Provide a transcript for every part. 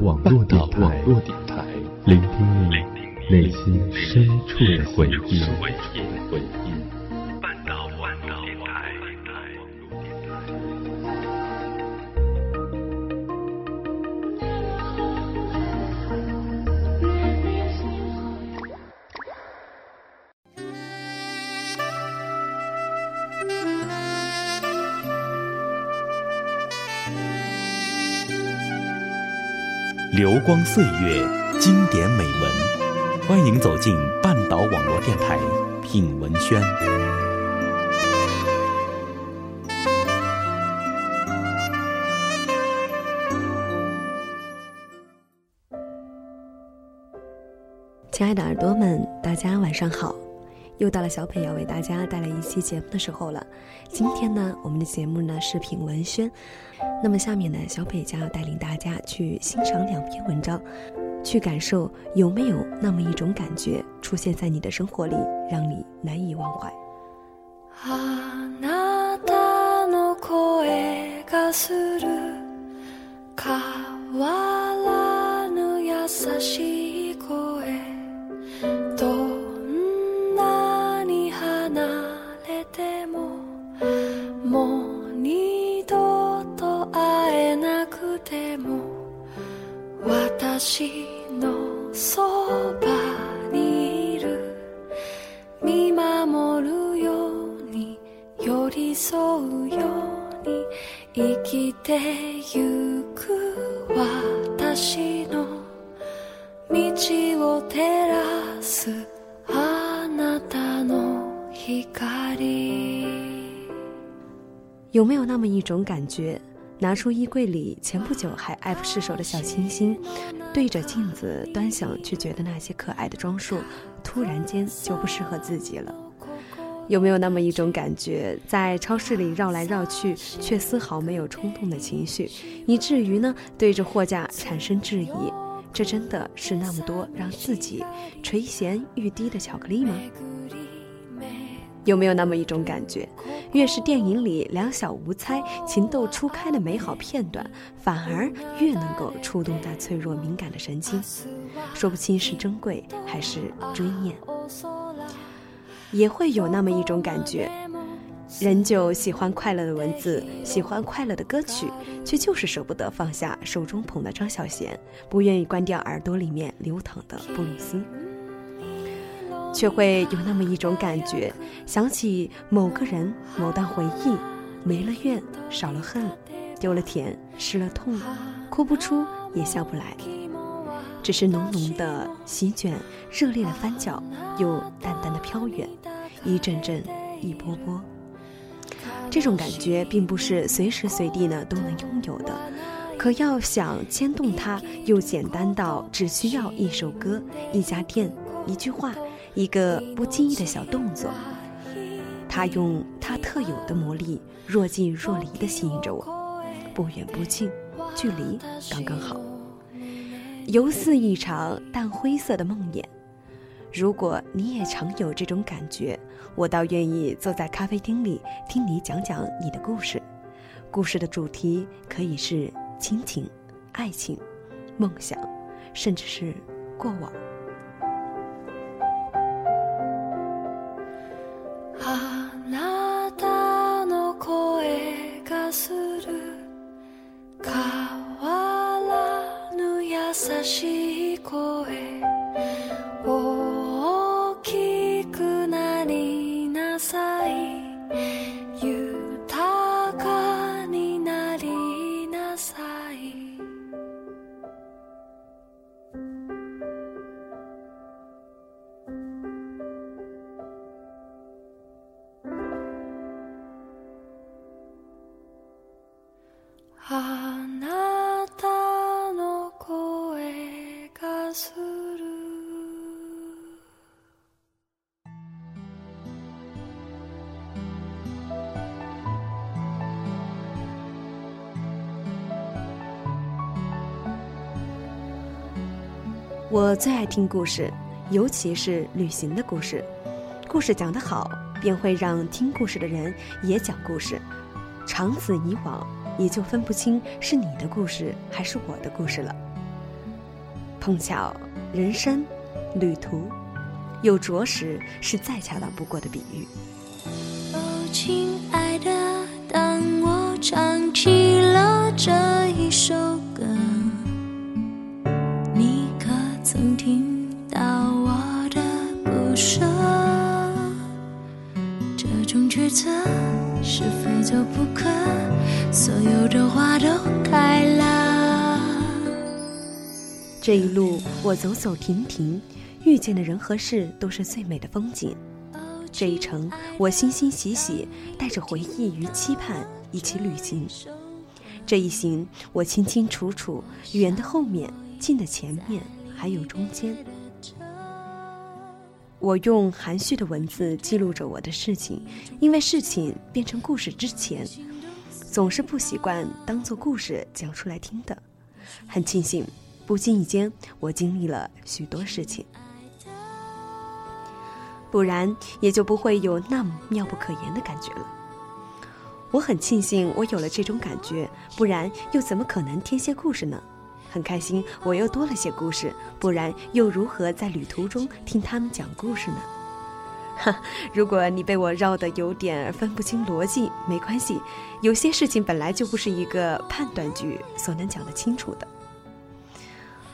网络电台，聆听你内心深处的回忆。流光岁月，经典美文，欢迎走进半岛网络电台品文轩。亲爱的耳朵们，大家晚上好。又到了小北要为大家带来一期节目的时候了。今天呢，我们的节目呢是品文轩。那么下面呢，小北将要带领大家去欣赏两篇文章，去感受有没有那么一种感觉出现在你的生活里，让你难以忘怀。有没有那么一种感觉？拿出衣柜里前不久还爱不释手的小清新，对着镜子端详，却觉得那些可爱的装束突然间就不适合自己了。有没有那么一种感觉，在超市里绕来绕去，却丝毫没有冲动的情绪，以至于呢对着货架产生质疑？这真的是那么多让自己垂涎欲滴的巧克力吗？有没有那么一种感觉，越是电影里两小无猜、情窦初开的美好片段，反而越能够触动那脆弱敏感的神经，说不清是珍贵还是追念。也会有那么一种感觉，人就喜欢快乐的文字，喜欢快乐的歌曲，却就是舍不得放下手中捧的张小娴，不愿意关掉耳朵里面流淌的布鲁斯。却会有那么一种感觉，想起某个人、某段回忆，没了怨，少了恨，丢了甜，失了痛，哭不出，也笑不来，只是浓浓的席卷，热烈的翻搅，又淡淡的飘远，一阵阵，一波波。这种感觉并不是随时随地呢都能拥有的，可要想牵动它，又简单到只需要一首歌、一家店、一句话。一个不经意的小动作，他用他特有的魔力，若即若离地吸引着我，不远不近，距离刚刚好，犹似一场淡灰色的梦魇。如果你也常有这种感觉，我倒愿意坐在咖啡厅里听你讲讲你的故事。故事的主题可以是亲情、爱情、梦想，甚至是过往。outside. 我最爱听故事，尤其是旅行的故事。故事讲得好，便会让听故事的人也讲故事。长此以往，也就分不清是你的故事还是我的故事了。碰巧，人生，旅途，有着实是再恰当不过的比喻。哦，亲爱的，当我唱起了这一首听到我的不舍？这种抉择是非走不可，所有的花都开了。这一路我走走停停，遇见的人和事都是最美的风景。这一程我欣欣喜喜，带着回忆与期盼一起旅行。这一行我清清楚楚，远的后面，近的前面，还有中间。我用含蓄的文字记录着我的事情，因为事情变成故事之前，总是不习惯当做故事讲出来听的。很庆幸。不经意间，我经历了许多事情，不然也就不会有那么妙不可言的感觉了。我很庆幸我有了这种感觉，不然又怎么可能添些故事呢？很开心我又多了些故事，不然又如何在旅途中听他们讲故事呢？哈，如果你被我绕得有点分不清逻辑，没关系，有些事情本来就不是一个判断句所能讲得清楚的。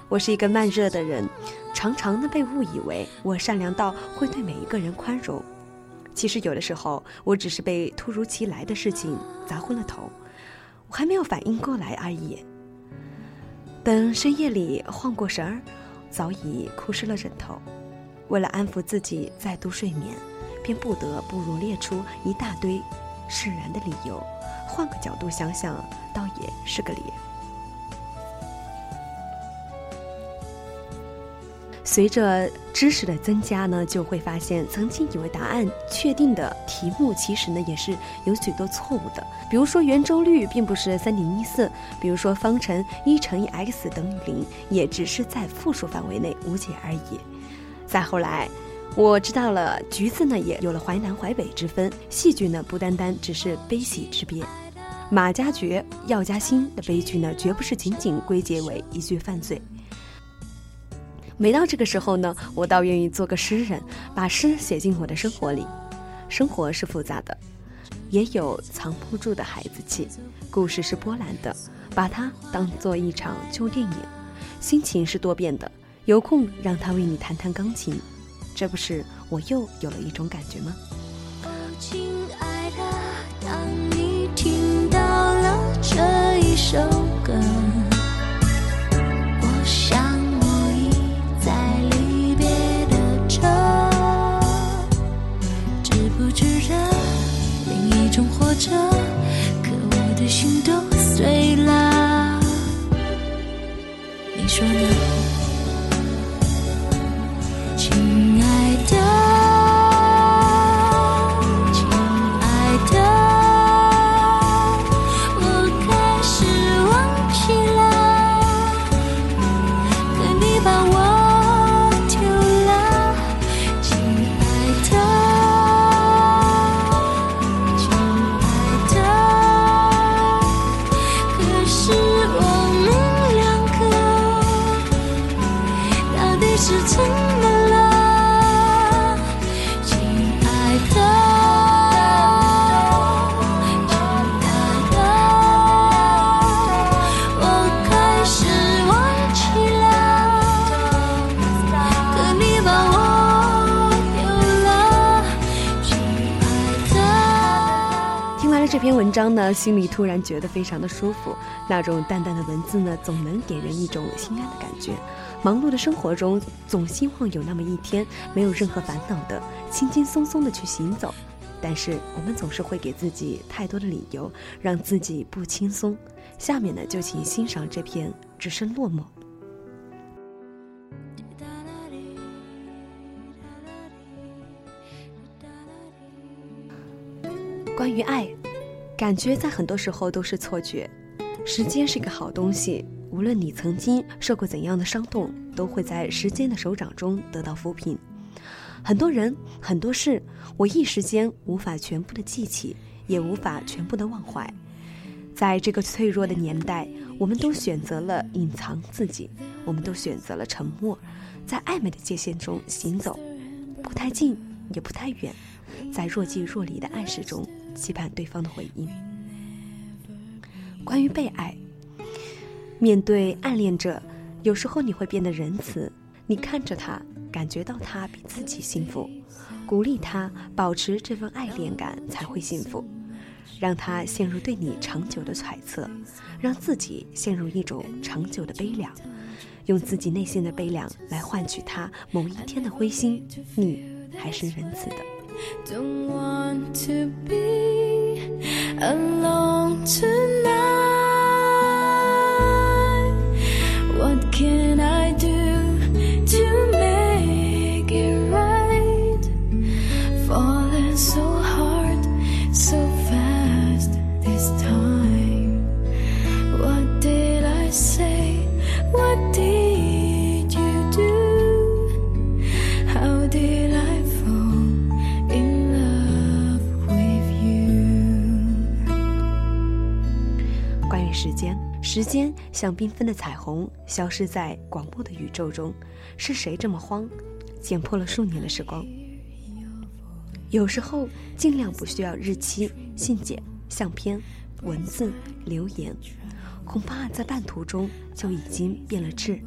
我是一个慢热的人，常常的被误以为我善良到会对每一个人宽容。其实有的时候，我只是被突如其来的事情砸昏了头，我还没有反应过来而已。等深夜里晃过神儿，早已哭湿了枕头。为了安抚自己再度睡眠，便不得不罗列出一大堆释然的理由。换个角度想想，倒也是个理。随着知识的增加呢，就会发现曾经以为答案确定的题目，其实呢也是有许多错误的。比如说圆周率并不是三点一四，比如说方程一乘以 x 等于零，也只是在复数范围内无解而已。再后来，我知道了橘子呢也有了淮南淮北之分，戏剧呢不单单只是悲喜之别，马加爵药家鑫的悲剧呢绝不是仅仅归结为一句犯罪。每到这个时候呢，我倒愿意做个诗人，把诗写进我的生活里。生活是复杂的，也有藏不住的孩子气；故事是波澜的，把它当做一场旧电影。心情是多变的，有空让他为你弹弹钢琴，这不是我又有了一种感觉吗？着，可我的心都碎了。你说呢？篇文章呢，心里突然觉得非常的舒服。那种淡淡的文字呢，总能给人一种心安的感觉。忙碌的生活中，总希望有那么一天，没有任何烦恼的，轻轻松松的去行走。但是我们总是会给自己太多的理由，让自己不轻松。下面呢，就请欣赏这篇《只剩落寞》。关于爱。感觉在很多时候都是错觉，时间是个好东西，无论你曾经受过怎样的伤痛，都会在时间的手掌中得到抚平。很多人很多事，我一时间无法全部的记起，也无法全部的忘怀。在这个脆弱的年代，我们都选择了隐藏自己，我们都选择了沉默，在暧昧的界限中行走，不太近也不太远，在若即若离的暗示中期盼对方的回应。关于被爱，面对暗恋者，有时候你会变得仁慈，你看着他，感觉到他比自己幸福，鼓励他保持这份爱恋感才会幸福。让他陷入对你长久的揣测，让自己陷入一种长久的悲凉，用自己内心的悲凉来换取他某一天的灰心，你还是仁慈的。Don't want to be alone tonight. 时间，时间像缤纷的彩虹，消失在广袤的宇宙中。是谁这么慌，剪破了数年的时光？有时候尽量不需要日期、信件、相片、文字、留言，恐怕在半途中就已经变了质。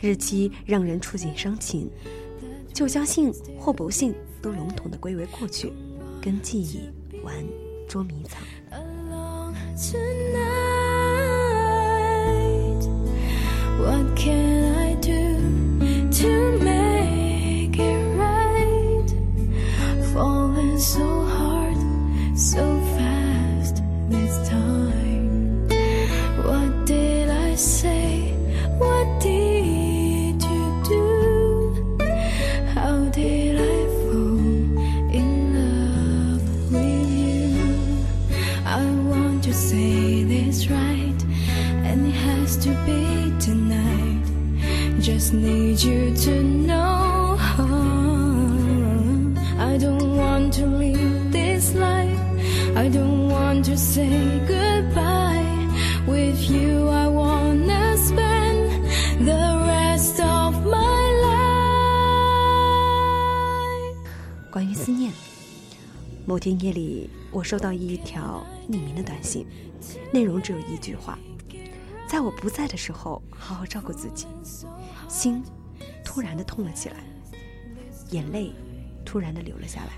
日期让人触景伤情，就将信或不信都笼统的归为过去，跟记忆玩捉迷藏。I don't want to live this life. I don't want to say goodbye. With you, I wanna spend the rest of my life. 关于思念，某天夜里，我收到一条匿名的短信，内容只有一句话：在我不在的时候，好好照顾自己。心突然的痛了起来，眼泪突然的流了下来。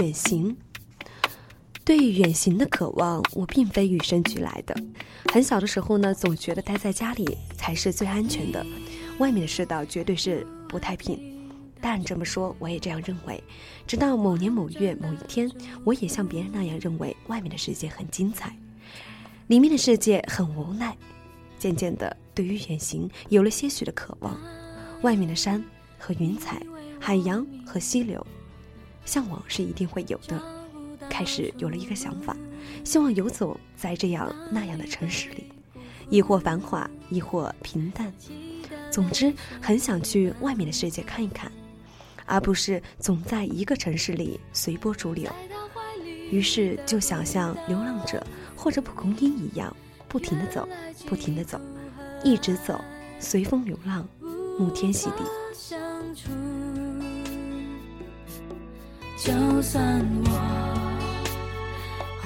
远行，对于远行的渴望，我并非与生俱来的。很小的时候呢，总觉得待在家里才是最安全的，外面的世道绝对是不太平。但这么说，我也这样认为。直到某年某月某一天，我也像别人那样认为外面的世界很精彩，里面的世界很无奈。渐渐的，对于远行有了些许的渴望。外面的山和云彩，海洋和溪流，向往是一定会有的。开始有了一个想法，希望游走在这样那样的城市里，亦或繁华，亦或平淡。总之，很想去外面的世界看一看，而不是总在一个城市里随波逐流。于是就想像流浪者或者蒲公英一样，不停地走，不停地走，一直走，随风流浪，沐天喜地。就算我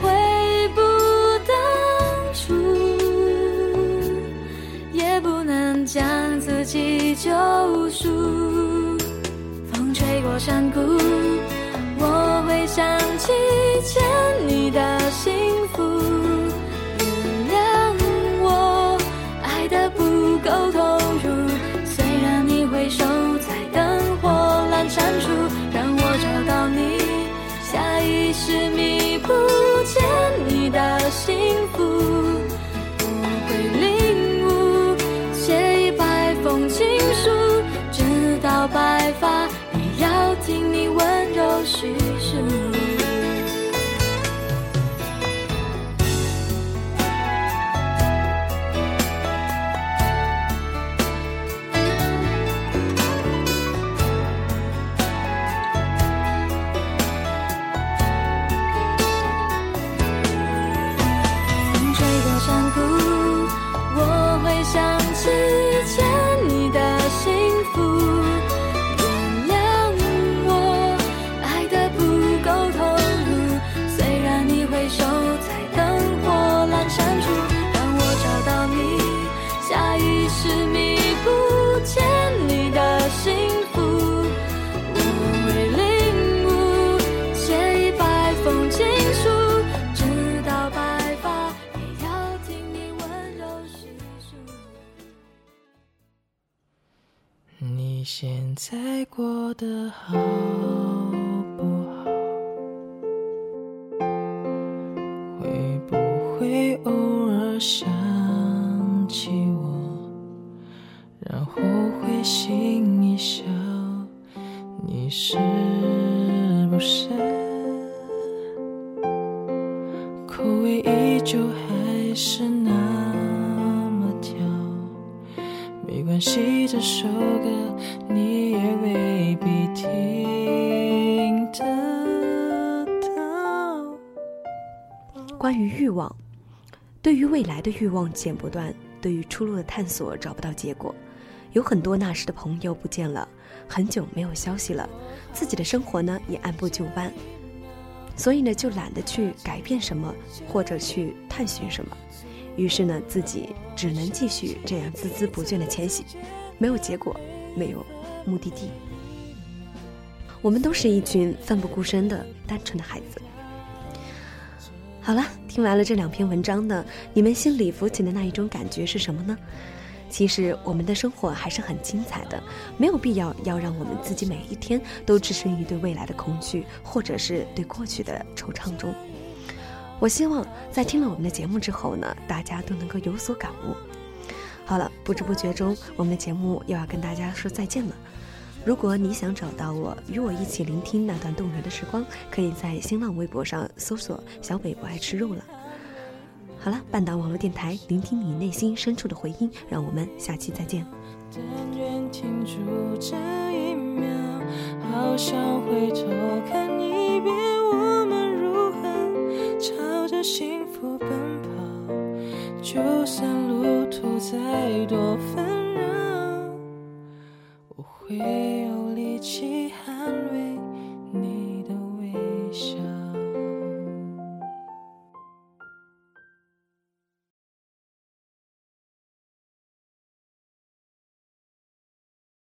悔不当初也不能将自己救赎风吹过山谷我会想起牵你的幸福。你现在过得好。这首歌你也未必听得到。关于欲望，对于未来的欲望剪不断，对于出路的探索找不到结果，有很多那时的朋友不见了，很久没有消息了，自己的生活呢也按部就班，所以呢就懒得去改变什么，或者去探寻什么，于是呢自己只能继续这样孜孜不倦的前行，没有结果，没有目的地。我们都是一群奋不顾身的单纯的孩子。好了，听完了这两篇文章呢，你们心里浮起的那一种感觉是什么呢？其实我们的生活还是很精彩的，没有必要要让我们自己每一天都置身于对未来的恐惧，或者是对过去的惆怅中。我希望在听了我们的节目之后呢，大家都能够有所感悟。好了，不知不觉中，我们的节目又要跟大家说再见了。如果你想找到我，与我一起聆听那段动人的时光，可以在新浪微博上搜索“小北不爱吃肉”了。好了，半岛网络电台，聆听你内心深处的回音，让我们下期再见。但愿停住这一秒，好想回头看一遍我们如何朝着幸福奔跑。就算途再多纷扰，我会。